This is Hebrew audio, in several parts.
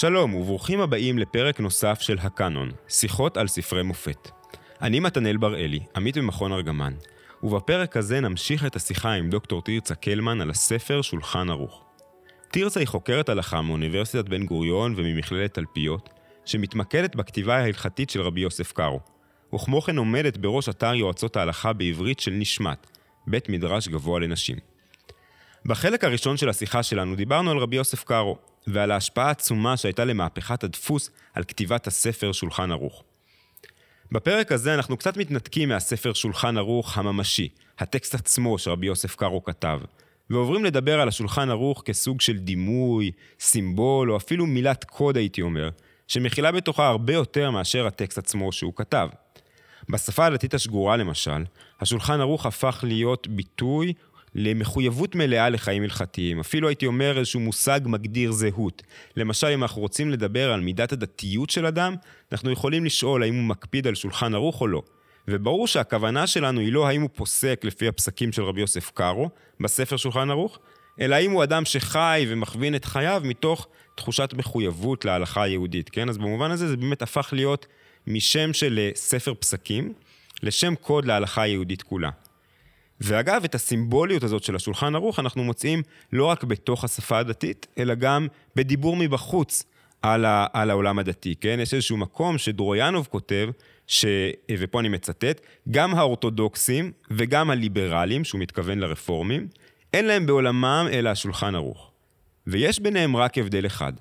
שלום וברוכים הבאים לפרק נוסף של הקאנון, שיחות על ספרי מופת. אני מתנאל בראלי, עמית במכון ארגמן, ובפרק הזה נמשיך את השיחה עם דוקטור תרצה קלמן על הספר שולחן ערוך. תרצה היא חוקרת הלכה מאוניברסיטת בן גוריון וממכללת תלפיות, שמתמקדת בכתיבה ההלכתית של רבי יוסף קארו, וכמו כן עומדת בראש אתר יועצות ההלכה בעברית של נשמת, בית מדרש גבוה לנשים. בחלק הראשון של השיחה שלנו דיברנו על רבי יוסף קארו, ועל ההשפעה העצומה שהייתה למהפכת הדפוס על כתיבת הספר שולחן ערוך. בפרק הזה אנחנו קצת מתנתקים מהספר שולחן ערוך הממשי, הטקסט עצמו שרבי יוסף קארו כתב, ועוברים לדבר על השולחן ערוך כסוג של דימוי, סימבול, או אפילו מילת קוד הייתי אומר, שמכילה בתוכה הרבה יותר מאשר הטקסט עצמו שהוא כתב. בשפה הדתית השגורה למשל, השולחן ערוך הפך להיות ביטוי למחויבות מלאה לחיים הלכתיים. אפילו הייתי אומר איזשהו מושג מגדיר זהות. למשל, אם אנחנו רוצים לדבר על מידת הדתיות של אדם, אנחנו יכולים לשאול האם הוא מקפיד על שולחן ערוך או לא. וברור שהכוונה שלנו היא לא האם הוא פוסק לפי הפסקים של רבי יוסף קארו בספר שולחן ערוך, אלא האם הוא אדם שחי ומכווין את חייו מתוך תחושת מחויבות להלכה היהודית, כן? אז במובן הזה זה באמת הפך להיות משם של אה, ספר פסקים לשם קוד להלכה היהודית כולה. ואגב, את הסימבוליות הזאת של השולחן ערוך אנחנו מוצאים לא רק בתוך השפה הדתית, אלא גם בדיבור מבחוץ על, ה, על העולם הדתי, כן? יש איזשהו מקום שדרויאנוב כותב, ש, ופה אני מצטט, גם האורתודוקסים וגם הליברלים, שהוא מתכוון לרפורמים, אין להם בעולמם אלא השולחן ערוך. ויש ביניהם רק הבדל אחד.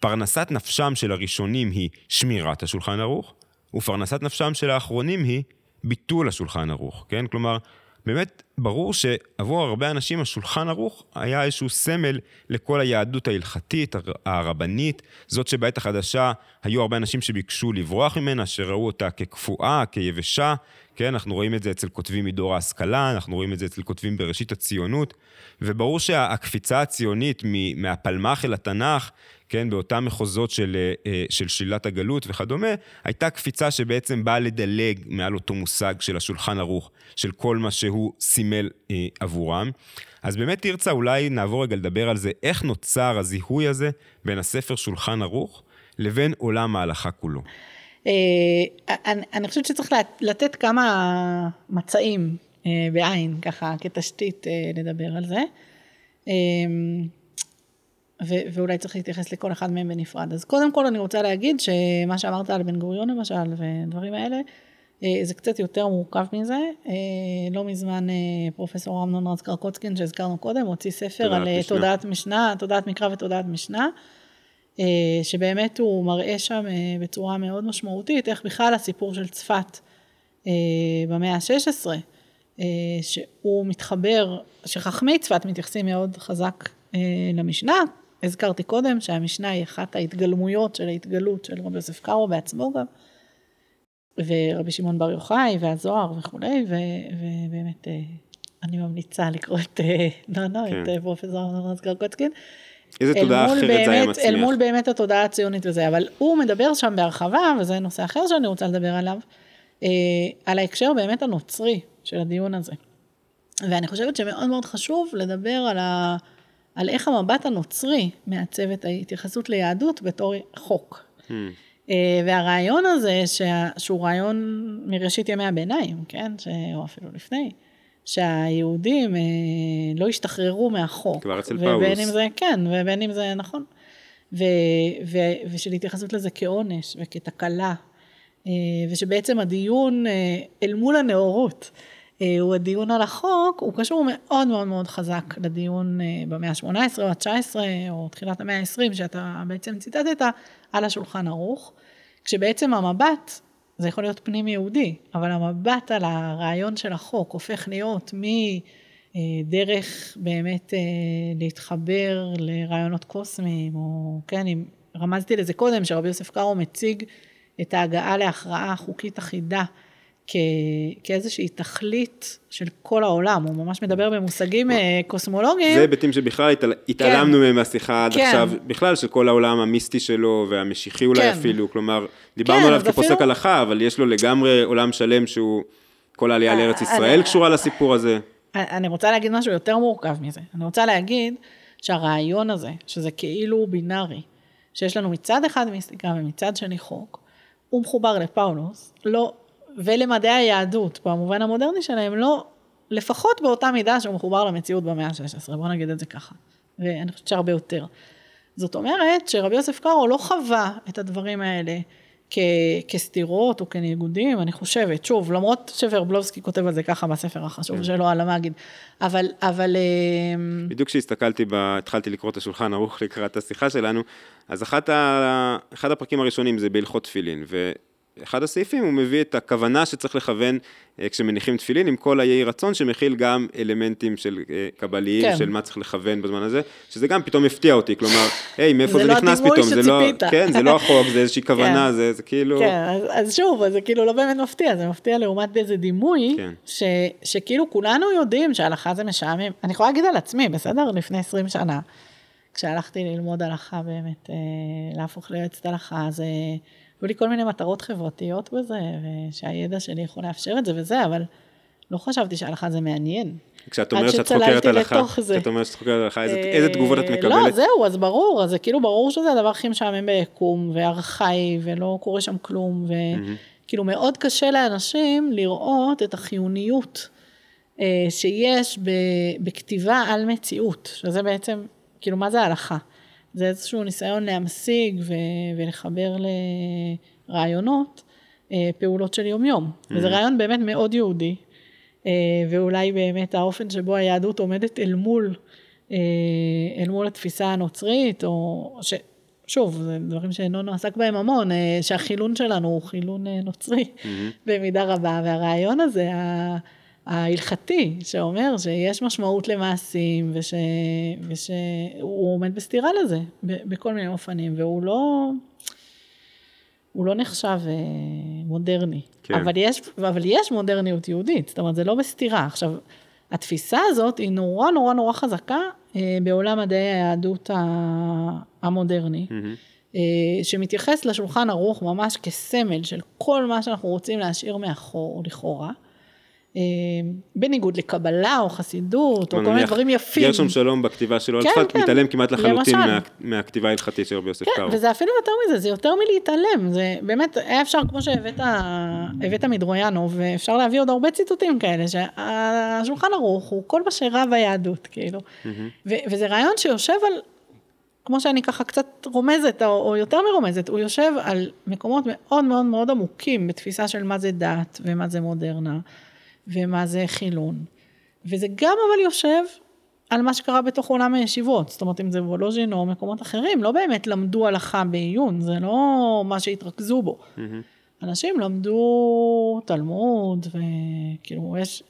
פרנסת נפשם של הראשונים היא שמירת השולחן ערוך, ופרנסת נפשם של האחרונים היא ביטול השולחן ערוך, כן? כלומר, באמת ברור שעבור הרבה אנשים השולחן ערוך היה איזשהו סמל לכל היהדות ההלכתית, הרבנית, זאת שבעת החדשה היו הרבה אנשים שביקשו לברוח ממנה, שראו אותה כקפואה, כיבשה, כן, אנחנו רואים את זה אצל כותבים מדור ההשכלה, אנחנו רואים את זה אצל כותבים בראשית הציונות, וברור שהקפיצה הציונית מהפלמ"ח אל התנ"ך, כן, באותם מחוזות של, אה, אה, של שלילת הגלות וכדומה, הייתה קפיצה שבעצם באה לדלג מעל אותו מושג של השולחן ערוך, של כל מה שהוא סימל אה, עבורם. אז באמת תרצה, אולי נעבור רגע לדבר על זה, איך נוצר הזיהוי הזה בין הספר שולחן ערוך לבין עולם ההלכה כולו. אני, אני חושבת שצריך לתת כמה מצעים בעין, ככה כתשתית לדבר על זה. ו- ואולי צריך להתייחס לכל אחד מהם בנפרד. אז קודם כל אני רוצה להגיד שמה שאמרת על בן גוריון למשל ודברים האלה, אה, זה קצת יותר מורכב מזה. אה, לא מזמן אה, פרופסור אמנון רז קרקוצקין שהזכרנו קודם, הוציא ספר על משנה. תודעת משנה, תודעת מקרא ותודעת משנה, שבאמת הוא מראה שם בצורה מאוד משמעותית איך בכלל הסיפור של צפת במאה ה-16, שהוא מתחבר, שחכמי צפת מתייחסים מאוד חזק למשנה, הזכרתי קודם שהמשנה היא אחת ההתגלמויות של ההתגלות של רבי יוסף קארו בעצמו גם, ורבי שמעון בר יוחאי והזוהר וכולי, ובאמת אה, אני ממליצה לקרוא את, אה, לא, כן. את אה, פרופסור ארנון קרקוצקין. איזה תודעה אחרת באמת, זה היה מצליח. אל מול באמת התודעה הציונית וזה, אבל הוא מדבר שם בהרחבה, וזה נושא אחר שאני רוצה לדבר עליו, על ההקשר באמת הנוצרי של הדיון הזה. ואני חושבת שמאוד מאוד חשוב לדבר על ה... על איך המבט הנוצרי מעצב את ההתייחסות ליהדות בתור חוק. Hmm. אה, והרעיון הזה, שה, שהוא רעיון מראשית ימי הביניים, כן, ש, או אפילו לפני, שהיהודים אה, לא השתחררו מהחוק. כבר אצל פאולוס. ובין אם זה, כן, ובין אם זה נכון. ו, ו, ושל התייחסות לזה כעונש וכתקלה, אה, ושבעצם הדיון אל מול הנאורות, הוא הדיון על החוק, הוא קשור מאוד מאוד מאוד חזק לדיון אה, במאה ה-18 או ה-19 או תחילת המאה ה-20, שאתה בעצם ציטטת, על השולחן ערוך, כשבעצם המבט, זה יכול להיות פנים יהודי, אבל המבט על הרעיון של החוק הופך להיות מדרך אה, באמת להתחבר לרעיונות קוסמיים, או כן, אם רמזתי לזה קודם, שרבי יוסף קארו מציג את ההגעה להכרעה חוקית אחידה. כ, כאיזושהי תכלית של כל העולם, הוא ממש מדבר במושגים אה, קוסמולוגיים. זה היבטים שבכלל התעל... כן. התעלמנו מהם מהשיחה עד כן. עכשיו, בכלל של כל העולם המיסטי שלו והמשיחי אולי כן. אפילו, כלומר, דיברנו כן, עליו כפוסק אפילו... הלכה, אבל יש לו לגמרי עולם שלם שהוא, כל העלייה לארץ אה, ישראל. קשורה לסיפור הזה. אני רוצה להגיד משהו יותר מורכב מזה, אני רוצה להגיד שהרעיון הזה, שזה כאילו בינארי, שיש לנו מצד אחד מיסטיקה ומצד שני חוק, הוא מחובר לפאולוס, לא, ולמדעי היהדות במובן המודרני שלהם, לא, לפחות באותה מידה שהוא מחובר למציאות במאה ה-16, בוא נגיד את זה ככה, ואני חושבת שהרבה יותר. זאת אומרת שרבי יוסף קארו לא חווה את הדברים האלה כ- כסתירות או כניגודים, אני חושבת, שוב, למרות שוורבלובסקי כותב על זה ככה בספר החשוב כן. שלו על המגיד, אבל, אבל, אה, בדיוק כשהסתכלתי, ב... התחלתי לקרוא את השולחן ערוך לקראת השיחה שלנו, אז אחת ה... אחד הפרקים הראשונים זה בהלכות תפילין, ואחד הסעיפים הוא מביא את הכוונה שצריך לכוון אה, כשמניחים תפילין, עם כל היהי רצון שמכיל גם אלמנטים של אה, קבליים, כן. של מה צריך לכוון בזמן הזה, שזה גם פתאום הפתיע אותי, כלומר, היי, מאיפה זה זה, לא נכנס פתאום, זה לא. כן, זה לא החוק, זה איזושהי כוונה, כן. זה, זה כאילו, כן, אז, אז שוב, זה כאילו לא באמת מפתיע, זה מפתיע לעומת איזה דימוי, כן. ש, שכאילו כולנו יודעים שהלכה זה משעמם. אני יכולה להגיד על עצמי, בסדר? לפני 20 שנה, כשהלכתי ללמוד הלכה באמת, אה, להפוך ליועצת הלכה, אז אה, היו לי כל מיני מטרות חברתיות בזה, ושהידע שלי יכול לאפשר את זה וזה, אבל לא חשבתי שהלכה זה מעניין. כשאת אומרת שאת חוקרת הלכה. כשאת אומרת שאת חוקרת הלכה, איזה, אה, איזה תגובות את מקבלת? לא, זהו, אז ברור, אז זה כאילו ברור שזה הדבר הכי משעמם ביקום, וארכאי, ולא קורה שם כלום, וכאילו מאוד קשה לאנשים לראות את החיוניות אה, שיש בכתיבה על מציאות, שזה בעצם, כאילו, מה זה הלכה? זה איזשהו ניסיון להמשיג ו, ולחבר לרעיונות אה, פעולות של יומיום, וזה רעיון באמת מאוד יהודי. אה, ואולי באמת האופן שבו היהדות עומדת אל מול, אה, אל מול התפיסה הנוצרית, או ש... שוב, זה דברים שנונו עסק בהם המון, אה, שהחילון שלנו הוא חילון אה, נוצרי במידה רבה, והרעיון הזה, ה- ההלכתי, שאומר שיש משמעות למעשים, וש... ושהוא עומד בסתירה לזה, בכל מיני אופנים, והוא לא... הוא לא נחשב אה, מודרני, כן. אבל, יש, אבל יש מודרניות יהודית, זאת אומרת, זה לא בסתירה. עכשיו, התפיסה הזאת היא נורא נורא נורא חזקה אה, בעולם מדעי היהדות המודרני, מהמם. אה, שמתייחס לשולחן ערוך ממש כסמל של כל מה שאנחנו רוצים להשאיר מאחור, לכאורה. אה, בניגוד לקבלה או חסידות, או כל מיני דברים יפים. גרשום שלום בכתיבה שלו כן, כן. מתעלם כמעט לחלוטין. מה, מהכתיבה ההלכתית של רבי יוסף כן, קארו. וזה אפילו יותר מזה, זה יותר מלהתעלם, זה באמת, היה אפשר, כמו שהבאת הבאת מדרויאנו, ואפשר להביא עוד הרבה ציטוטים כאלה, שהשולחן ערוך הוא כל מה שרע ביהדות, כאילו. ו- וזה רעיון שיושב על, כמו שאני ככה קצת רומזת, או, או יותר מרומזת, הוא יושב על מקומות מאוד מאוד מאוד עמוקים בתפיסה של מה זה דת, ומה זה מודרנה, ומה זה חילון. וזה גם אבל יושב על מה שקרה בתוך עולם הישיבות, זאת אומרת אם זה וולוז'ין או מקומות אחרים, לא באמת למדו הלכה בעיון, זה לא מה שהתרכזו בו. מהמם. אנשים למדו תלמוד, וכאילו יש,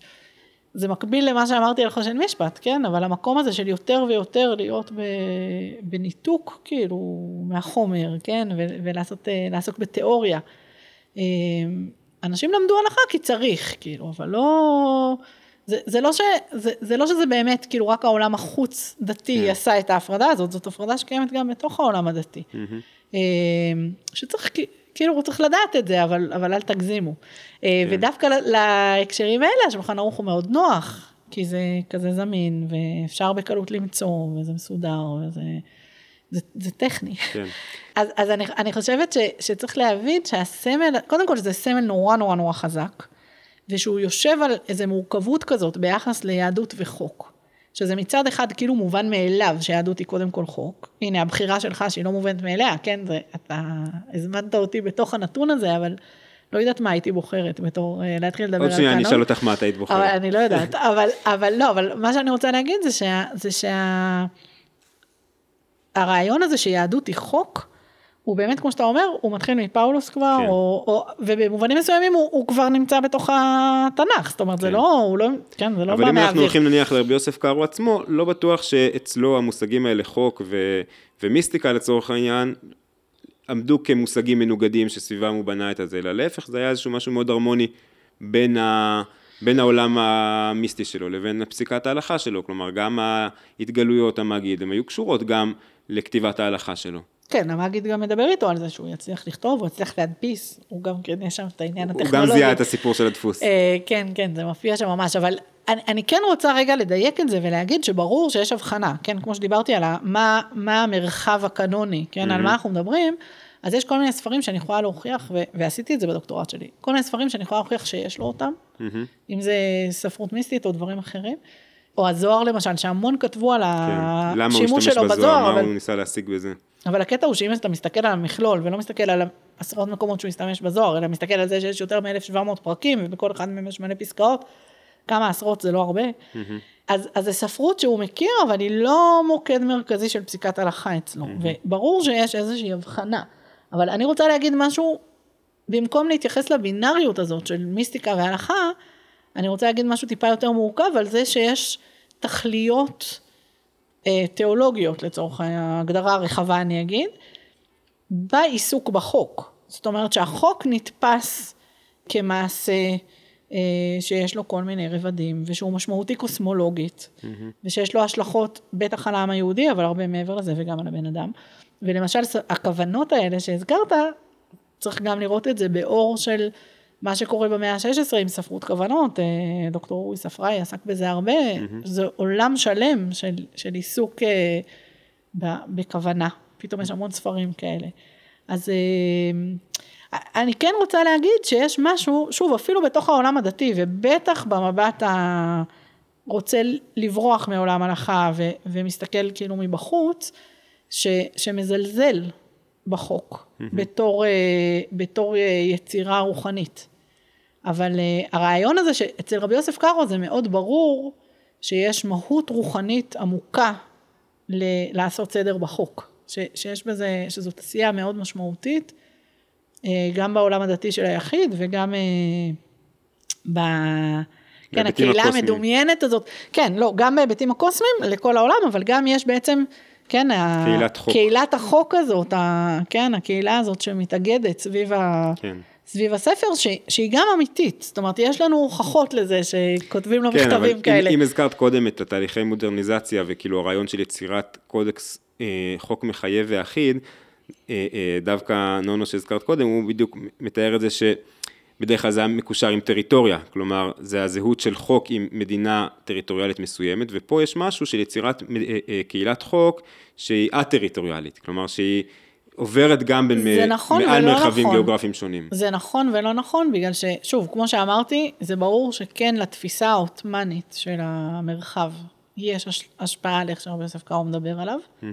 זה מקביל למה שאמרתי על חושן משפט, כן? אבל המקום הזה של יותר ויותר להיות ב, בניתוק, כאילו, מהחומר, כן? ו, ולעשות, אה, בתיאוריה. אנשים למדו הלכה כי צריך, כאילו, אבל לא... זה, זה, לא ש, זה, זה לא שזה באמת, כאילו, רק העולם החוץ דתי כן. עשה את ההפרדה הזאת, זאת הפרדה שקיימת גם בתוך העולם הדתי. אה, שצריך, כאילו, הוא צריך לדעת את זה, אבל, אבל אל תגזימו. אה, כן. ודווקא להקשרים האלה, השולחן ערוך הוא מאוד נוח, כי זה כזה זמין, ואפשר בקלות למצוא, וזה מסודר, וזה זה, זה טכני. כן. אז, אז אני, אני חושבת ש, שצריך להבין שהסמל, קודם כל שזה סמל נורא נורא נורא חזק, ושהוא יושב על איזו מורכבות כזאת ביחס ליהדות וחוק. שזה מצד אחד כאילו מובן מאליו שיהדות היא קודם כל חוק. הנה הבחירה שלך שהיא לא מובנת מאליה, כן, זה, אתה הזמנת אותי בתוך הנתון הזה, אבל לא יודעת מה הייתי בוחרת בתור אה, להתחיל לדבר עוד על שנייה אני. אשאל אותך מה את היית אבל בוחרת. אני לא יודעת, אבל, אבל לא, אבל מה שאני רוצה להגיד זה, שה, זה שה... הרעיון הזה שיהדות היא חוק, הוא באמת, כמו שאתה אומר, הוא מתחיל מפאולוס כבר, כן. או, או, ובמובנים מסוימים הוא, הוא כבר נמצא בתוך התנ"ך, זאת אומרת, זה כן. לא, הוא לא, כן, זה לא אבל בא אם אנחנו מהאוויר. הולכים נניח לרבי יוסף קארו עצמו, לא בטוח שאצלו המושגים האלה חוק ו... ומיסטיקה לצורך העניין, עמדו כמושגים מנוגדים שסביבם הוא בנה את הזה, אלא להפך, זה היה איזשהו משהו מאוד הרמוני בין, ה... בין העולם המיסטי שלו לבין פסיקת ההלכה שלו, כלומר גם ההתגלויות המגיד, הן היו קשורות גם לכתיבת ההלכה שלו. כן, המגיד גם מדבר איתו על זה שהוא יצליח לכתוב, הוא יצליח להדפיס, הוא גם כן, יש שם את העניין הוא הטכנולוגי. גם זיהה את הסיפור של הדפוס. אה, כן, כן, זה מופיע שם ממש, אבל אני, אני כן רוצה רגע לדייק את זה ולהגיד שברור שיש הבחנה, כן, כמו שדיברתי על מה, מה המרחב הקנוני, כן, mm-hmm. על מה אנחנו מדברים, אז יש כל מיני ספרים שאני יכולה להוכיח, ו- ועשיתי את זה בדוקטורט שלי, כל מיני ספרים שאני יכולה להוכיח שיש לו אותם, mm-hmm. אם זה ספרות מיסטית או דברים אחרים, או הזוהר למשל, שהמון כתבו על כן. השימוש שלו בזוהר, בזוהר אבל... מה הוא ניסה להשיג בזה? אבל הקטע הוא שאם אתה מסתכל על המכלול ולא מסתכל על עשרות מקומות שהוא הסתמש בזוהר, אלא מסתכל על זה שיש יותר מ-1700 פרקים ובכל אחד מהם יש מלא פסקאות, כמה עשרות זה לא הרבה. Mm-hmm. אז, אז זה ספרות שהוא מכיר, אבל היא לא מוקד מרכזי של פסיקת הלכה אצלו. Mm-hmm. וברור שיש איזושהי הבחנה. אבל אני רוצה להגיד משהו, במקום להתייחס לבינאריות הזאת של מיסטיקה והלכה, אני רוצה להגיד משהו טיפה יותר מורכב על זה שיש תכליות אה, תיאולוגיות לצורך ההגדרה הרחבה אני אגיד, בעיסוק בחוק. זאת אומרת שהחוק נתפס כמעשה אה, שיש לו כל מיני רבדים ושהוא משמעותי קוסמולוגית mm-hmm. ושיש לו השלכות בטח על העם היהודי אבל הרבה מעבר לזה וגם על הבן אדם. ולמשל הכוונות האלה שהזכרת צריך גם לראות את זה באור של מה שקורה במאה ה-16 עם ספרות כוונות, אה, דוקטור אורי ספראי עסק בזה הרבה, mm-hmm. זה עולם שלם של, של עיסוק אה, בכוונה, פתאום יש המון ספרים כאלה. אז אה, אני כן רוצה להגיד שיש משהו, שוב, אפילו בתוך העולם הדתי, ובטח במבט הרוצה לברוח מעולם הלכה ו, ומסתכל כאילו מבחוץ, ש, שמזלזל בחוק mm-hmm. בתור, בתור יצירה רוחנית. אבל uh, הרעיון הזה שאצל רבי יוסף קארו זה מאוד ברור שיש מהות רוחנית עמוקה ל- לעשות סדר בחוק, ש- שיש בזה, שזאת עשייה מאוד משמעותית, uh, גם בעולם הדתי של היחיד וגם uh, ב... כן, הקהילה הקוסמיים. המדומיינת הזאת, כן, לא, גם בהיבטים הקוסמיים לכל העולם, אבל גם יש בעצם, כן, קהילת חוק. קהילת החוק הזאת, ה, כן, הקהילה הזאת שמתאגדת סביב ה... כן. סביב הספר, ש, שהיא גם אמיתית. זאת אומרת, יש לנו הוכחות לזה שכותבים לו כן, מכתבים אבל כאלה. אם, אם הזכרת קודם את התהליכי מודרניזציה, וכאילו הרעיון של יצירת קודקס אה, חוק מחייב ואחיד, אה, אה, דווקא נונו שהזכרת קודם, הוא בדיוק מתאר את זה ש... בדרך כלל זה היה מקושר עם טריטוריה, כלומר זה הזהות של חוק עם מדינה טריטוריאלית מסוימת, ופה יש משהו של יצירת אה, אה, קהילת חוק שהיא א-טריטוריאלית, כלומר שהיא עוברת גם בין נכון מעל מרחבים נכון. גיאוגרפיים שונים. זה נכון ולא נכון, בגלל ששוב, כמו שאמרתי, זה ברור שכן לתפיסה העות'מאנית של המרחב יש השפעה על איך שהרבי יוסף קארו מדבר עליו. Mm-hmm.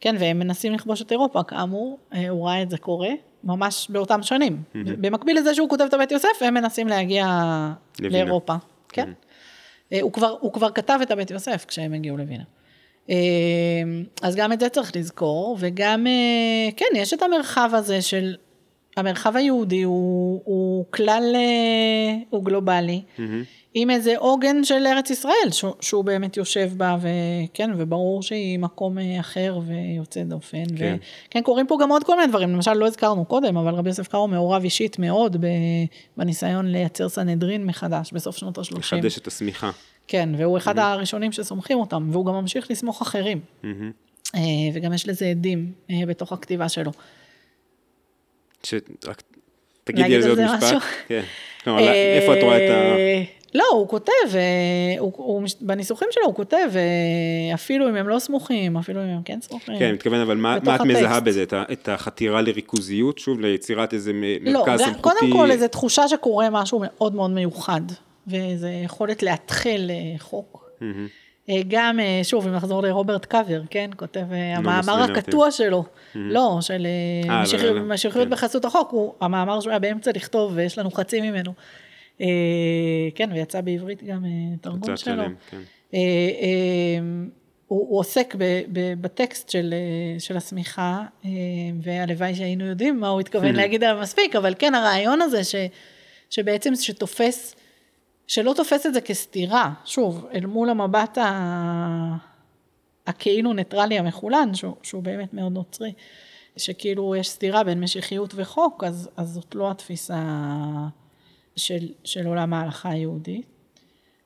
כן, והם מנסים לכבוש את אירופה, כאמור, אה, הוא ראה את זה קורה, ממש באותם שנים. Mm-hmm. במקביל לזה שהוא כותב את הבית יוסף, הם מנסים להגיע לווינה. לאירופה. כן. Mm-hmm. הוא, כבר, הוא כבר כתב את הבית יוסף כשהם הגיעו לווינה. אמ, אז גם את זה צריך לזכור, וגם, אה, כן, יש את המרחב הזה של, המרחב היהודי הוא, הוא כלל, אה, הוא גלובלי, mm-hmm. עם איזה עוגן של ארץ ישראל, שהוא, שהוא באמת יושב בה, וכן, וברור שהיא מקום אה, אחר ויוצא דופן, כן. וכן, קורים פה גם עוד כל מיני דברים, למשל לא הזכרנו קודם, אבל רבי יוסף קארו מעורב אישית מאוד בניסיון לייצר סנהדרין מחדש, בסוף שנות ה-30. לחדש את השמיכה. כן, והוא אחד mm-hmm. הראשונים שסומכים אותם, והוא גם ממשיך לסמוך אחרים. Mm-hmm. וגם יש לזה עדים אה, בתוך הכתיבה שלו. ש... רק תגידי על זה עוד משפט. כן. לא, איפה את רואה את ה... לא, הוא כותב, הוא, הוא, בניסוחים שלו הוא כותב, אפילו אם הם לא סמוכים, אפילו אם הם כן סמוכים. כן, מתכוון, אבל מה, מה את מזהה בזה? את, את החתירה לריכוזיות, שוב, ליצירת איזה לא, מרכז לא, סמכותי? לא, קודם כל איזו תחושה שקורה משהו מאוד מאוד מיוחד. ואיזו יכולת להתחיל אה, חוק. Mm-hmm. גם, אה, שוב, אם נחזור לרוברט קאבר, כן, כותב לא המאמר הקטוע שלו, mm-hmm. לא, של משיחיות בחסות החוק, הוא המאמר שהוא היה באמצע לכתוב ויש לנו חצי ממנו. כן, ויצא בעברית גם תרגום שלו. כן. הוא, הוא עוסק ב, ב, בטקסט של, של השמיכה, והלוואי שהיינו יודעים מה הוא התכוון להגיד עליו מספיק, אבל כן, הרעיון הזה ש, שבעצם שתופס שלא תופס את זה כסתירה, שוב, אל מול המבט ה... הכאילו ניטרלי המחולן, שהוא, שהוא באמת מאוד נוצרי, שכאילו יש סתירה בין משיחיות וחוק, אז, אז זאת לא התפיסה של, של עולם ההלכה היהודית.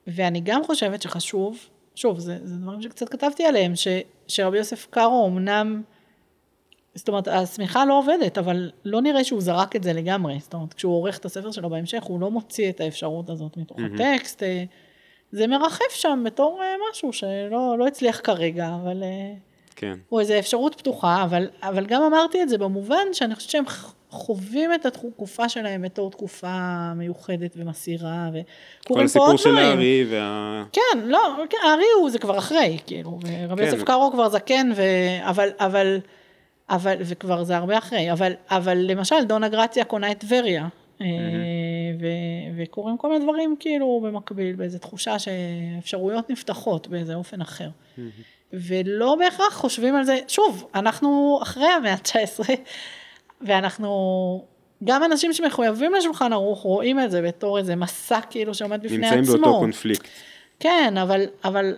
ואני גם חושבת שחשוב, שוב, זה, זה דברים שקצת כתבתי עליהם, ש, שרבי יוסף קארו אמנם זאת אומרת, השמיכה לא עובדת, אבל לא נראה שהוא זרק את זה לגמרי. זאת אומרת, כשהוא עורך את הספר שלו בהמשך, הוא לא מוציא את האפשרות הזאת מתוך mm-hmm. הטקסט. אה, זה מרחף שם בתור אה, משהו שלא לא הצליח כרגע, אבל אה, כן. הוא איזו אפשרות פתוחה, אבל, אבל גם אמרתי את זה במובן שאני חושבת שהם חווים את התקופה שלהם בתור תקופה מיוחדת ומסעירה, כל וקורים פה עוד הסיפור של דברים. הארי וה... כן, לא, כן, הארי הוא זה כבר אחרי, כאילו, ורבי כן. יוסף קארו כבר זקן, ו... אבל, אבל, אבל, וכבר זה הרבה אחרי, אבל, אבל למשל דונה גרציה קונה את טבריה, ו... וקורים כל מיני דברים כאילו במקביל, באיזו תחושה שאפשרויות נפתחות באיזה אופן אחר. ולא בהכרח חושבים על זה, שוב, אנחנו אחרי המאה ה-19, ואנחנו, גם אנשים שמחויבים לשולחן ערוך רואים את זה בתור איזה מסע כאילו שעומד בפני נמצאים עצמו. באותו קונפליקט. כן, אבל, אבל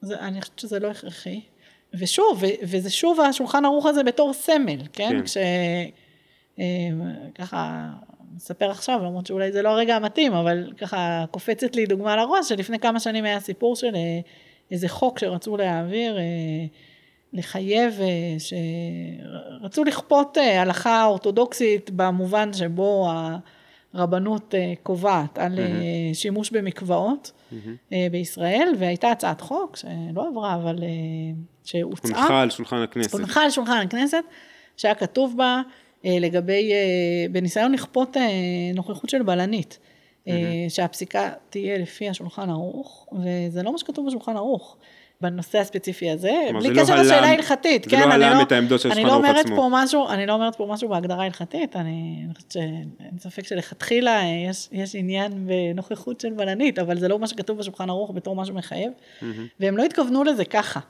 זה, אני חושבת שזה לא הכרחי. ושוב, וזה שוב השולחן ערוך הזה בתור סמל, כן? כן. כש... אה, ככה, נספר עכשיו, למרות שאולי זה לא הרגע המתאים, אבל ככה קופצת לי דוגמה לראש, שלפני כמה שנים היה סיפור של אה, איזה חוק שרצו להעביר, אה, לחייב, שרצו לכפות הלכה אורתודוקסית במובן שבו הרבנות אה, קובעת על אה, שימוש במקוואות אה, בישראל, והייתה הצעת חוק שלא עברה, אבל שהוצעה. הונחה על שולחן הכנסת. הונחה על שולחן הכנסת, שהיה כתוב בה לגבי, בניסיון לכפות נוכחות של בלנית, אה, שהפסיקה תהיה לפי השולחן ערוך, וזה לא מה שכתוב בשולחן ערוך. בנושא הספציפי הזה, בלי זה לא קשר הלם- לשאלה ההלכתית, זה כן, לא אני הלם לא, את העמדות של לא ערוך עצמו. פה משהו, אני לא אומרת פה משהו בהגדרה הלכתית, אני, חושבת שאין ספק שלכתחילה אה, יש, יש עניין בנוכחות של בלנית, אבל זה לא מה שכתוב בשולחן ערוך בתור משהו מחייב, והם לא התכוונו לזה ככה.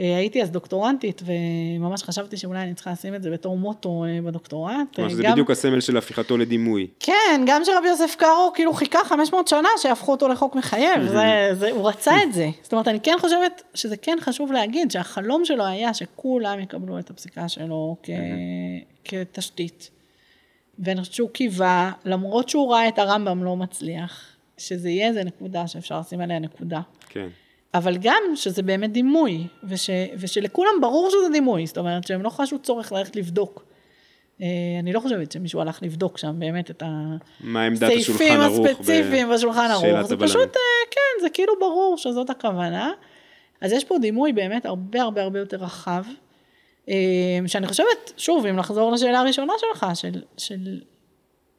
אה, הייתי אז דוקטורנטית, וממש חשבתי שאולי אני צריכה לשים את זה בתור מוטו אה, בדוקטורט. כלומר, שזה גם- בדיוק הסמל של הפיכתו לדימוי. כן, גם שרבי יוסף קארו כאילו חיכה 500 שנה שיהפכו אותו לחוק מחייב, זה, זה, הוא רצה את זה. זאת אומרת, אני כן חושבת שזה כן חשוב להגיד שהחלום שלו היה שכולם יקבלו את הפסיקה שלו כ, כתשתית. ואני חושבת שהוא קיווה, למרות שהוא ראה את הרמב"ם לא מצליח, שזה יהיה איזה נקודה שאפשר לשים עליה נקודה. כן. אבל גם שזה באמת דימוי, וש, ושלכולם ברור שזה דימוי, זאת אומרת שהם לא חשו צורך ללכת לבדוק. אה, אני לא חושבת שמישהו הלך לבדוק שם באמת את הסעיפים הספציפיים בשולחן ערוך. זה. פשוט, אה, כן, זה כאילו ברור שזאת הכוונה. אז יש פה דימוי באמת הרבה הרבה הרבה יותר רחב, אה, שאני חושבת, שוב, אם לחזור לשאלה הראשונה שלך, של, של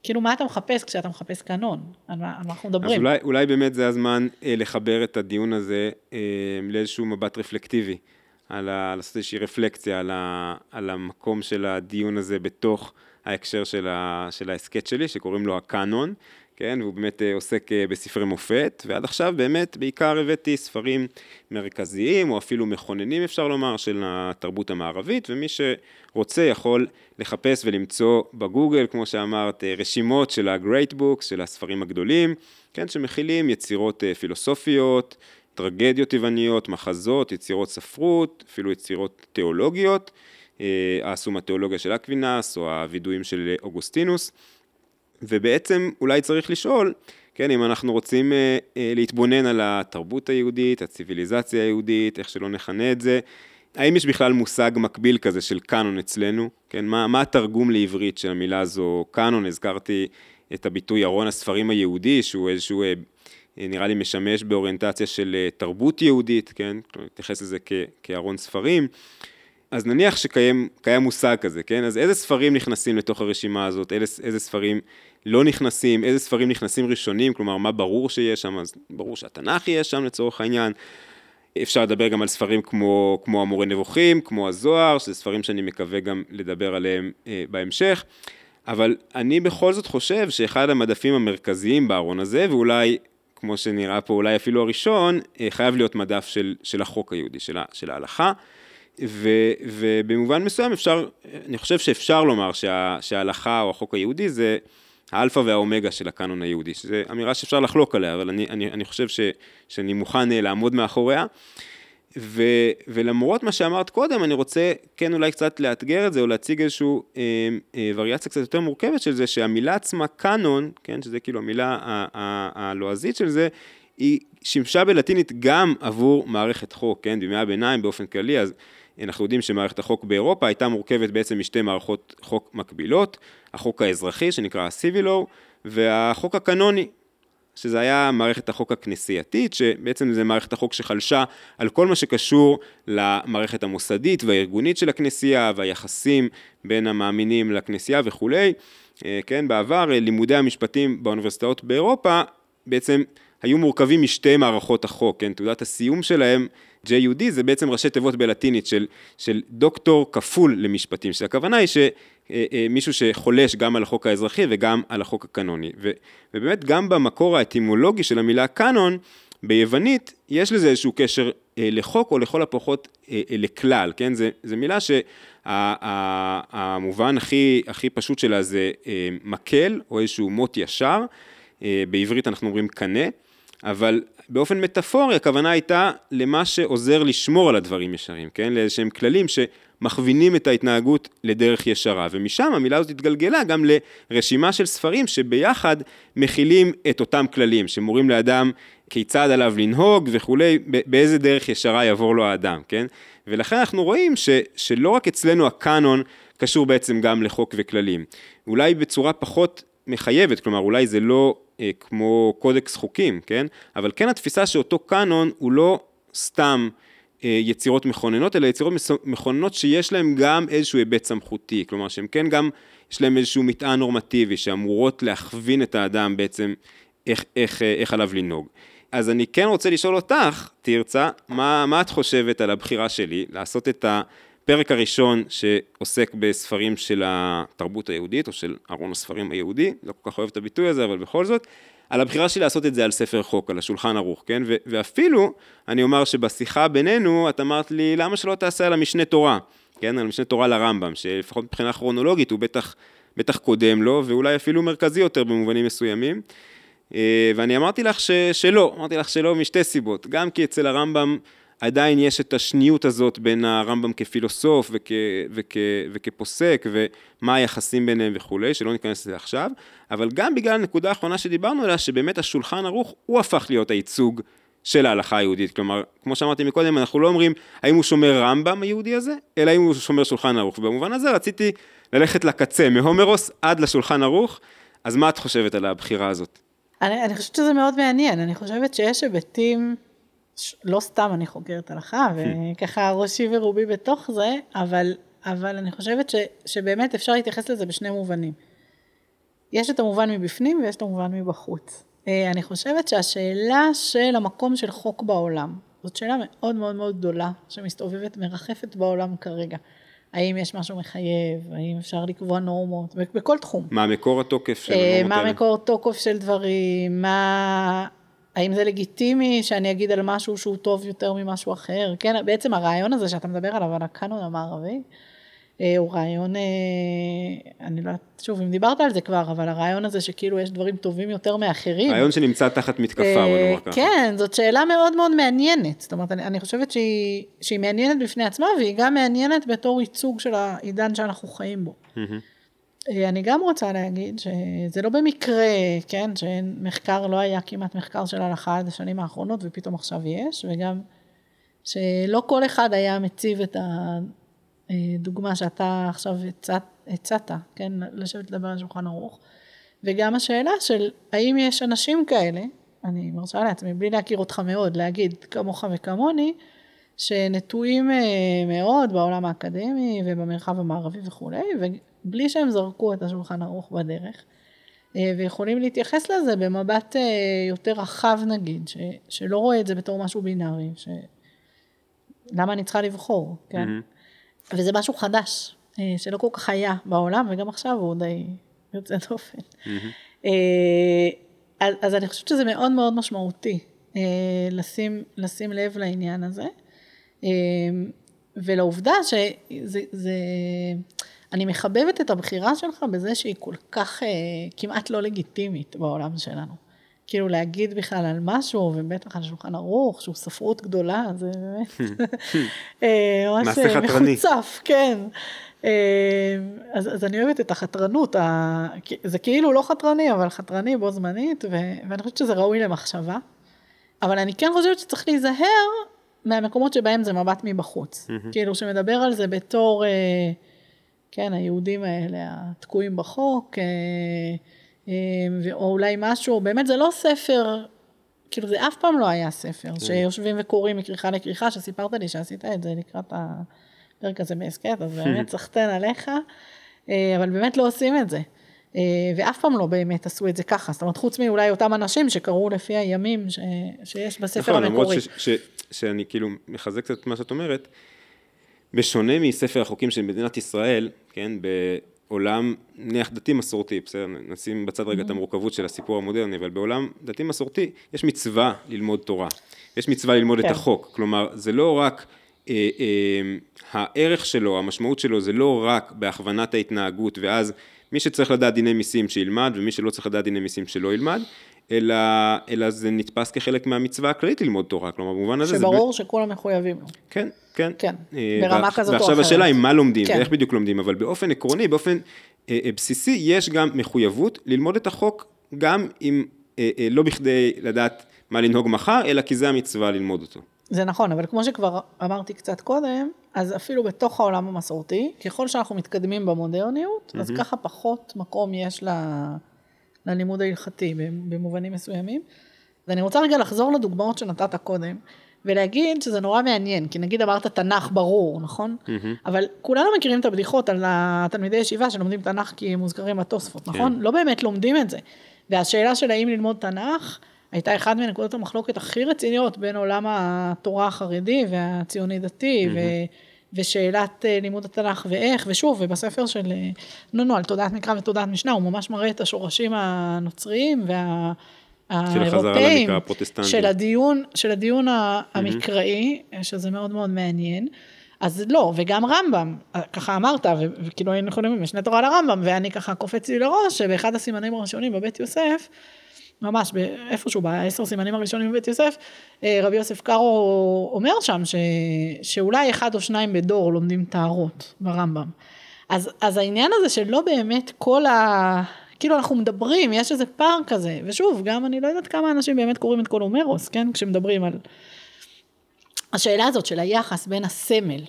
כאילו מה אתה מחפש כשאתה מחפש קנון, על מה, על מה אנחנו אז מדברים. אולי, אולי באמת זה הזמן אה, לחבר את הדיון הזה אה, לאיזשהו מבט רפלקטיבי, על ה, לעשות איזושהי רפלקציה על, ה, על המקום של הדיון הזה בתוך ההקשר של, ה, של ההסכת שלי, שקוראים לו הקאנון, כן, והוא באמת אה, עוסק אה, בספרי מופת, ועד עכשיו באמת בעיקר הבאתי ספרים מרכזיים, או אפילו מכוננים אפשר לומר, של התרבות המערבית, ומי שרוצה יכול לחפש ולמצוא בגוגל, כמו שאמרת, אה, רשימות של ה-Great Books, של הספרים הגדולים, כן, שמכילים יצירות פילוסופיות, טרגדיות יווניות, מחזות, יצירות ספרות, אפילו יצירות תיאולוגיות, הסומה תיאולוגיה של אקווינס, או הווידויים של אוגוסטינוס. ובעצם אולי צריך לשאול, כן, אם אנחנו רוצים אה, אה, להתבונן על התרבות היהודית, הציוויליזציה היהודית, איך שלא נכנה את זה, האם יש בכלל מושג מקביל כזה של קאנון אצלנו? כן, מה, מה התרגום לעברית של המילה הזו קאנון? הזכרתי את הביטוי ארון הספרים היהודי, שהוא איזשהו, אה, אה, נראה לי משמש באוריינטציה של אה, תרבות יהודית, כן? מתייחס לזה כארון ספרים. אז נניח שקיים קיים מושג כזה, כן? אז איזה ספרים נכנסים לתוך הרשימה הזאת, איזה, איזה ספרים לא נכנסים, איזה ספרים נכנסים ראשונים, כלומר, מה ברור שיש שם, אז ברור שהתנ"ך יהיה שם לצורך העניין. אפשר לדבר גם על ספרים כמו, כמו המורה נבוכים, כמו הזוהר, שזה ספרים שאני מקווה גם לדבר עליהם אה, בהמשך. אבל אני בכל זאת חושב שאחד המדפים המרכזיים בארון הזה, ואולי, כמו שנראה פה, אולי אפילו הראשון, אה, חייב להיות מדף של, של החוק היהודי, של, של ההלכה. ו, ובמובן מסוים אפשר, אני חושב שאפשר לומר שה, שההלכה או החוק היהודי זה האלפא והאומגה של הקאנון היהודי, שזו אמירה שאפשר לחלוק עליה, אבל אני, אני, אני חושב ש, שאני מוכן אה, לעמוד מאחוריה. ו, ולמרות מה שאמרת קודם, אני רוצה כן אולי קצת לאתגר את זה, או להציג איזושהי אה, אה, וריאציה קצת יותר מורכבת של זה, שהמילה עצמה קאנון, כן, שזה כאילו המילה הלועזית של זה, היא שימשה בלטינית גם עבור מערכת חוק, כן, בימי הביניים באופן כללי, אז אנחנו יודעים שמערכת החוק באירופה הייתה מורכבת בעצם משתי מערכות חוק מקבילות, החוק האזרחי שנקרא ה-Civil Law, והחוק הקנוני, שזה היה מערכת החוק הכנסייתית, שבעצם זה מערכת החוק שחלשה על כל מה שקשור למערכת המוסדית והארגונית של הכנסייה והיחסים בין המאמינים לכנסייה וכולי. אה, כן, בעבר לימודי המשפטים באוניברסיטאות באירופה בעצם היו מורכבים משתי מערכות החוק, כן, תעודת הסיום שלהם, JUD, זה בעצם ראשי תיבות בלטינית של, של דוקטור כפול למשפטים, שהכוונה היא שמישהו אה, אה, שחולש גם על החוק האזרחי וגם על החוק הקנוני. ו, ובאמת גם במקור האטימולוגי של המילה קאנון, ביוונית יש לזה איזשהו קשר אה, לחוק או לכל הפחות לכלל, כן? זו מילה שהמובן הכי, הכי פשוט שלה זה מקל או איזשהו מוט ישר, בעברית אנחנו אומרים קנה, אבל באופן מטאפורי הכוונה הייתה למה שעוזר לשמור על הדברים ישרים, כן? לאיזשהם כללים שמכווינים את ההתנהגות לדרך ישרה, ומשם המילה הזאת התגלגלה גם לרשימה של ספרים שביחד מכילים את אותם כללים, שמורים לאדם כיצד עליו לנהוג וכולי, באיזה דרך ישרה יעבור לו האדם, כן? ולכן אנחנו רואים ש, שלא רק אצלנו הקאנון קשור בעצם גם לחוק וכללים, אולי בצורה פחות מחייבת, כלומר אולי זה לא כמו קודקס חוקים, כן? אבל כן התפיסה שאותו קאנון הוא לא סתם אה, יצירות מכוננות, אלא יצירות מכוננות שיש להם גם איזשהו היבט סמכותי, כלומר שהם כן גם, יש להם איזשהו מטען נורמטיבי שאמורות להכווין את האדם בעצם איך, איך, אה, איך עליו לנהוג. אז אני כן רוצה לשאול אותך, תרצה, מה, מה את חושבת על הבחירה שלי לעשות את הפרק הראשון שעוסק בספרים של התרבות היהודית, או של ארון הספרים היהודי, לא כל כך אוהב את הביטוי הזה, אבל בכל זאת, על הבחירה שלי לעשות את זה על ספר חוק, על השולחן ערוך, כן? ו- ואפילו, אני אומר שבשיחה בינינו, את אמרת לי, למה שלא תעשה על המשנה תורה, כן? על המשנה תורה לרמב"ם, שלפחות מבחינה כרונולוגית הוא בטח, בטח קודם לו, ואולי אפילו מרכזי יותר במובנים מסוימים. אה, ואני אמרתי לך ש, שלא, אמרתי לך שלא משתי סיבות, גם כי אצל הרמב"ם עדיין יש את השניות הזאת בין הרמב"ם כפילוסוף וכ, וכ, וכפוסק ומה היחסים ביניהם וכולי, שלא ניכנס לזה עכשיו, אבל גם בגלל הנקודה האחרונה שדיברנו עליה, שבאמת השולחן ערוך הוא הפך להיות הייצוג של ההלכה היהודית, כלומר, כמו שאמרתי מקודם, אנחנו לא אומרים האם הוא שומר רמב"ם היהודי הזה, אלא האם הוא שומר שולחן ערוך, ובמובן הזה רציתי ללכת לקצה, מהומרוס עד לשולחן ערוך, אז מה את חושבת על הבחירה הזאת? אני, אני חושבת שזה מאוד מעניין, אני חושבת שיש היבטים, לא סתם אני חוקרת הלכה, וככה ראשי ורובי בתוך זה, אבל, אבל אני חושבת ש, שבאמת אפשר להתייחס לזה בשני מובנים. יש את המובן מבפנים ויש את המובן מבחוץ. אה, אני חושבת שהשאלה של המקום של חוק בעולם, זאת שאלה מאוד מאוד מאוד גדולה, שמסתובבת, מרחפת בעולם כרגע. האם יש משהו מחייב, האם אפשר לקבוע נורמות, בכל תחום. מה מקור התוקף של הנורמות האלה? מה מקור תוקף של דברים, מה... האם זה לגיטימי שאני אגיד על משהו שהוא טוב יותר ממשהו אחר? כן, בעצם הרעיון הזה שאתה מדבר עליו, על הקאנון המערבי, אה, הוא רעיון, אה, אני לא יודעת, שוב, אם דיברת על זה כבר, אבל הרעיון הזה שכאילו יש דברים טובים יותר מאחרים. רעיון שנמצא תחת מתקפה, בוא נאמר ככה. כן, זאת שאלה מאוד מאוד מעניינת. זאת אומרת, אני, אני חושבת שהיא, שהיא מעניינת בפני עצמה, והיא גם מעניינת בתור ייצוג של העידן שאנחנו חיים בו. אני גם רוצה להגיד שזה לא במקרה, כן, שמחקר לא היה כמעט מחקר של הלכה עד השנים האחרונות, ופתאום עכשיו יש, וגם שלא כל אחד היה מציב את ה... אה, דוגמה שאתה עכשיו הצעת, כן, לשבת לדבר על שולחן ערוך, וגם השאלה של האם יש אנשים כאלה, אני מרשה לעצמי, בלי להכיר אותך מאוד, להגיד כמוך וכמוני, שנטועים אה, מאוד בעולם האקדמי ובמרחב המערבי וכולי, ובלי שהם זרקו את השולחן ערוך בדרך, אה, ויכולים להתייחס לזה במבט יותר רחב נגיד, ש, שלא רואה את זה בתור משהו בינארי, ש... למה אני צריכה לבחור, כן? Mm-hmm. וזה משהו חדש, אה, שלא כל כך היה בעולם, וגם עכשיו הוא די יוצא דופן. Mm-hmm. אז, אז אני חושבת שזה מאוד מאוד משמעותי אה, לשים, לשים לב לעניין הזה, ולעובדה שזה, זה, אני מחבבת את הבחירה שלך בזה שהיא כל כך כמעט לא לגיטימית בעולם שלנו. כאילו להגיד בכלל על משהו, ובטח על שולחן ערוך, שהוא ספרות גדולה, זה באמת אה, ממש מחוצף, כן. אה, אז, אז אני אוהבת את החתרנות, זה כאילו לא חתרני, אבל חתרני בו זמנית, ואני חושבת שזה ראוי למחשבה. אבל אני כן חושבת שצריך להיזהר מהמקומות שבהם זה מבט מבחוץ. כאילו, שמדבר על זה בתור, אה, כן, היהודים האלה, התקועים בחוק, אה, או אולי משהו, באמת זה לא ספר, כאילו זה אף פעם לא היה ספר, כן. שיושבים וקוראים מכריכה לכריכה, שסיפרת לי שעשית את זה לקראת הפרק הזה בהסכת, אז באמת סחטיין עליך, אה, אבל באמת לא עושים את זה. אה, ואף פעם לא באמת עשו את זה ככה, זאת אומרת, חוץ מאולי אותם אנשים שקראו לפי הימים ש... שיש בספר נכון, למרות המקורי. ש, ש, שאני כאילו מחזק קצת את מה שאת אומרת, בשונה מספר החוקים של מדינת ישראל, כן, בעולם נניח דתי מסורתי, בסדר, נשים בצד רגע את המורכבות של הסיפור המודרני, אבל בעולם דתי מסורתי יש מצווה ללמוד תורה, יש מצווה ללמוד כן. את החוק, כלומר זה לא רק אה, אה, הערך שלו, המשמעות שלו זה לא רק בהכוונת ההתנהגות ואז מי שצריך לדעת דיני מיסים שילמד ומי שלא צריך לדעת דיני מיסים שלא ילמד, אלא, אלא זה נתפס כחלק מהמצווה הכללית ללמוד תורה, כלומר במובן הזה זה... שברור שכולם מחויבים. כן, כן. כן, אה, ברמה כזאת או ועכשיו אחרת. השאלה היא מה לומדים כן. ואיך בדיוק לומדים, אבל באופן עקרוני, באופן אה, אה, בסיסי, יש גם מחויבות ללמוד את החוק, גם אם אה, אה, לא בכדי לדעת מה לנהוג מחר, אלא כי זה המצווה ללמוד אותו. זה נכון, אבל כמו שכבר אמרתי קצת קודם, אז אפילו בתוך העולם המסורתי, ככל שאנחנו מתקדמים במודרניות, אז ככה פחות מקום יש ל- ללימוד ההלכתי במובנים מסוימים. ואני רוצה רגע לחזור לדוגמאות שנתת קודם, ולהגיד שזה נורא מעניין, כי נגיד אמרת תנ"ך ברור, נכון? אבל כולנו מכירים את הבדיחות על התלמידי ישיבה שלומדים תנ"ך כי הם מוזכרים בתוספות, נכון? לא באמת לומדים את זה. והשאלה של האם ללמוד תנ"ך, הייתה אחת מנקודות המחלוקת הכי רציניות בין עולם התורה החרדי והציוני דתי, ו... ושאלת אה, לימוד התנ"ך ואיך, ושוב, ובספר של אה, נונו על תודעת מקרא ותודעת משנה, הוא ממש מראה את השורשים הנוצריים וה... החזרה האירופאים, למקרא הפרוטסטנטי. של הדיון, של הדיון ה- המקראי, שזה מאוד מאוד מעניין. אז לא, וגם רמב"ם, ככה אמרת, וכאילו היינו יכולים משנה תורה לרמב"ם, ואני ככה קופץ לי לראש, שבאחד הסימנים הראשונים בבית יוסף, ממש איפשהו בעשר סימנים הראשונים בבית יוסף, אה, רבי יוסף קארו אומר שם ש, שאולי אחד או שניים בדור לומדים טהרות ברמב"ם. אז, אז העניין הזה שלא באמת כל ה... כאילו אנחנו מדברים, יש איזה פער כזה, ושוב, גם אני לא יודעת כמה אנשים באמת קוראים את כל הומרוס, כן? כשמדברים על... השאלה הזאת של היחס בין הסמל,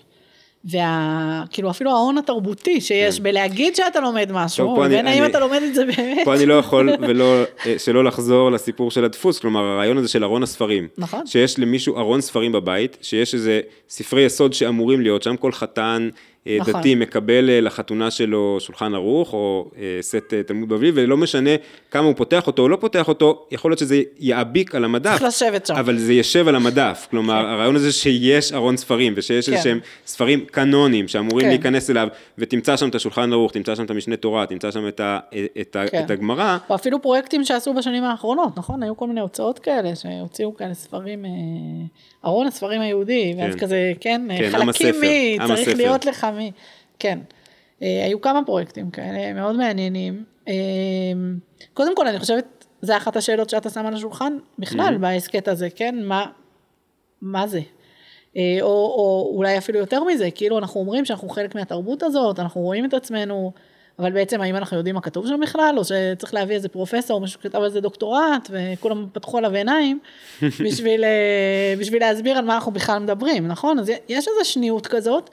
וה... כאילו אפילו ההון התרבותי שיש בלהגיד שאתה לומד משהו, ובין האם אתה לומד את זה באמת. פה אני לא יכול ולא, אה, שלא לחזור לסיפור של הדפוס, כלומר הרעיון הזה של ארון הספרים. נכון. שיש למישהו ארון ספרים בבית, שיש איזה ספרי יסוד שאמורים להיות שם, כל חתן נכון. דתי מקבל אה, לחתונה שלו שולחן ערוך או אה, סט אה, תלמוד בבלי, ולא משנה כמה הוא פותח אותו או לא פותח אותו, יכול להיות שזה יעביק על המדף. צריך לשבת שם. אבל זה יושב על המדף, כלומר הרעיון הזה שיש ארון ספרים ושיש כן. איזה שהם ספרים קנונים שאמורים כן. להיכנס אליו, ותמצא שם את השולחן ערוך, תמצא שם את המשנה תורה, תמצא שם את, ה, את, ה, כן. את הגמרא, או אפילו פרויקטים שעשו בשנים האחרונות, נכון? היו כל מיני הוצאות כאלה, שהוציאו כאלה ספרים, אה, ארון הספרים היהודי, ואז כן. כזה, כן, אה, כן, חלקים מי, צריך. להיות לך מי, כן. אה, היו כמה פרויקטים כאלה, מאוד מעניינים. אה, קודם כל, אני חושבת, זה אחת השאלות שאתה שם על השולחן, בכלל, בהסכת הזה, כן? מה, מה זה? אה, או, או אולי אפילו יותר מזה, כאילו אנחנו אומרים שאנחנו חלק מהתרבות הזאת, אנחנו רואים את עצמנו, אבל בעצם האם אנחנו יודעים מה כתוב שם בכלל, או שצריך להביא איזה פרופסור, מישהו שכתב על זה דוקטורט, וכולם פתחו עליו עיניים, בשביל, בשביל להסביר על מה אנחנו בכלל מדברים, נכון? אז יש איזו שניות כזאת.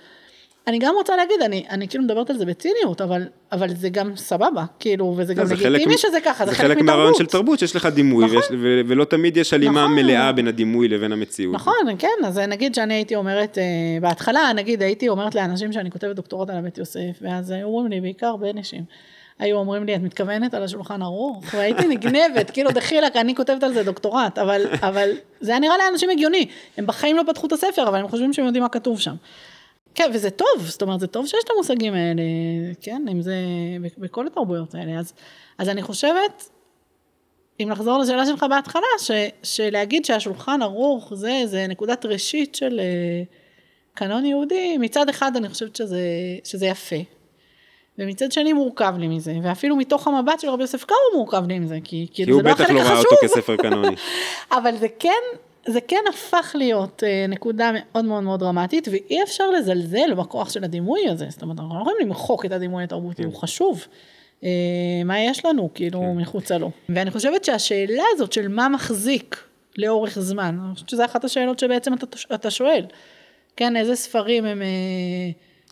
אני גם רוצה להגיד, אני, אני כאילו מדברת על זה בציניות, אבל, אבל זה גם סבבה, כאילו, וזה גם זה חלק- לגיטימי שזה ככה, זה, זה חלק מהרעיון של תרבות, שיש לך דימוי, נכון. ויש, ו, ולא תמיד יש הלימה נכון. מלאה בין הדימוי לבין המציאות. נכון, כן, אז נגיד שאני הייתי אומרת, אה, בהתחלה, נגיד הייתי אומרת לאנשים שאני כותבת דוקטורט על הבית יוסף, ואז היו אומרים לי, בעיקר הרבה אנשים, היו אומרים לי, את מתכוונת על השולחן ערוך? והייתי נגנבת, כאילו דחילק, אני כותבת על זה דוקטורט, אבל, אבל זה היה נראה לאנשים הגיוני, הם בחיים לא פתחו את הספר, אבל הם חושבים שהם יודעים מה כתוב שם. כן, וזה טוב, זאת אומרת, זה טוב שיש את המושגים האלה, כן, אם זה בכל התרבויות האלה, אז, אז אני חושבת, אם לחזור לשאלה שלך בהתחלה, ש, שלהגיד שהשולחן ערוך זה, זה נקודת ראשית של אה, קנון יהודי, מצד אחד אני חושבת שזה, שזה יפה. ומצד שני מורכב לי מזה, ואפילו מתוך המבט של רבי יוסף קארו מורכב לי עם זה, כי כי כאילו הוא זה לא בטח החלק לא ראה החשוב. אותו כספר קנוני. אבל זה כן, זה כן הפך להיות אה, נקודה מאוד מאוד מאוד דרמטית, ואי אפשר לזלזל בכוח של הדימוי הזה, זאת אומרת, אנחנו לא יכולים למחוק את הדימוי התרבותי, הוא חשוב. אה, מה יש לנו, כאילו, מחוצה לו. ואני חושבת שהשאלה הזאת של מה מחזיק לאורך זמן, אני חושבת שזו אחת השאלות שבעצם אתה, אתה שואל. כן, איזה ספרים הם... אה,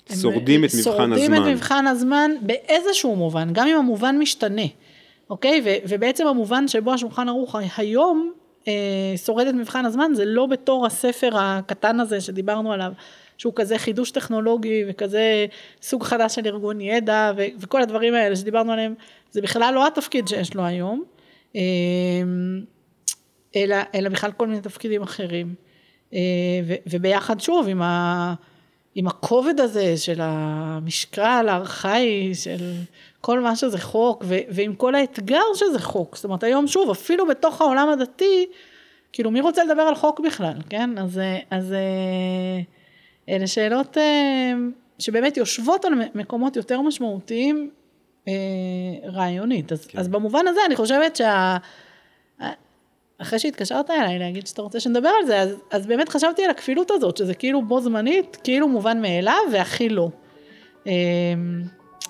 הם שורדים את מבחן שורדים הזמן. את מבחן הזמן באיזשהו מובן, גם אם המובן משתנה. אוקיי? ו, ובעצם המובן שבו השולחן ערוך היום שורד את מבחן הזמן, זה לא בתור הספר הקטן הזה שדיברנו עליו, שהוא כזה חידוש טכנולוגי וכזה סוג חדש של ארגון ידע ו, וכל הדברים האלה שדיברנו עליהם, זה בכלל לא התפקיד שיש לו היום, אה, אלא, אלא בכלל כל מיני תפקידים אחרים. אה, ו, וביחד שוב עם ה... עם הכובד הזה של המשקל הארכאי, של כל מה שזה חוק, ו- ועם כל האתגר שזה חוק. זאת אומרת, היום שוב, אפילו בתוך העולם הדתי, כאילו מי רוצה לדבר על חוק בכלל, כן? אז, אז אה, אלה שאלות אה, שבאמת יושבות על מקומות יותר משמעותיים אה, רעיונית. אז, כן. אז במובן הזה אני חושבת שה... אחרי שהתקשרת אליי להגיד שאתה רוצה שנדבר על זה, אז, אז באמת חשבתי על הכפילות הזאת, שזה כאילו בו זמנית, כאילו מובן מאליו והכי לא.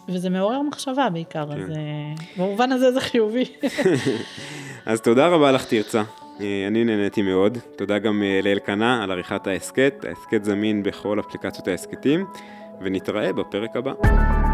וזה מעורר מחשבה בעיקר, כן. אז אה, במובן הזה זה חיובי. אז תודה רבה לך תרצה, אה, אני נהניתי מאוד. תודה גם אה, לאלקנה על עריכת ההסכת, ההסכת זמין בכל אפליקציות ההסכתים, ונתראה בפרק הבא.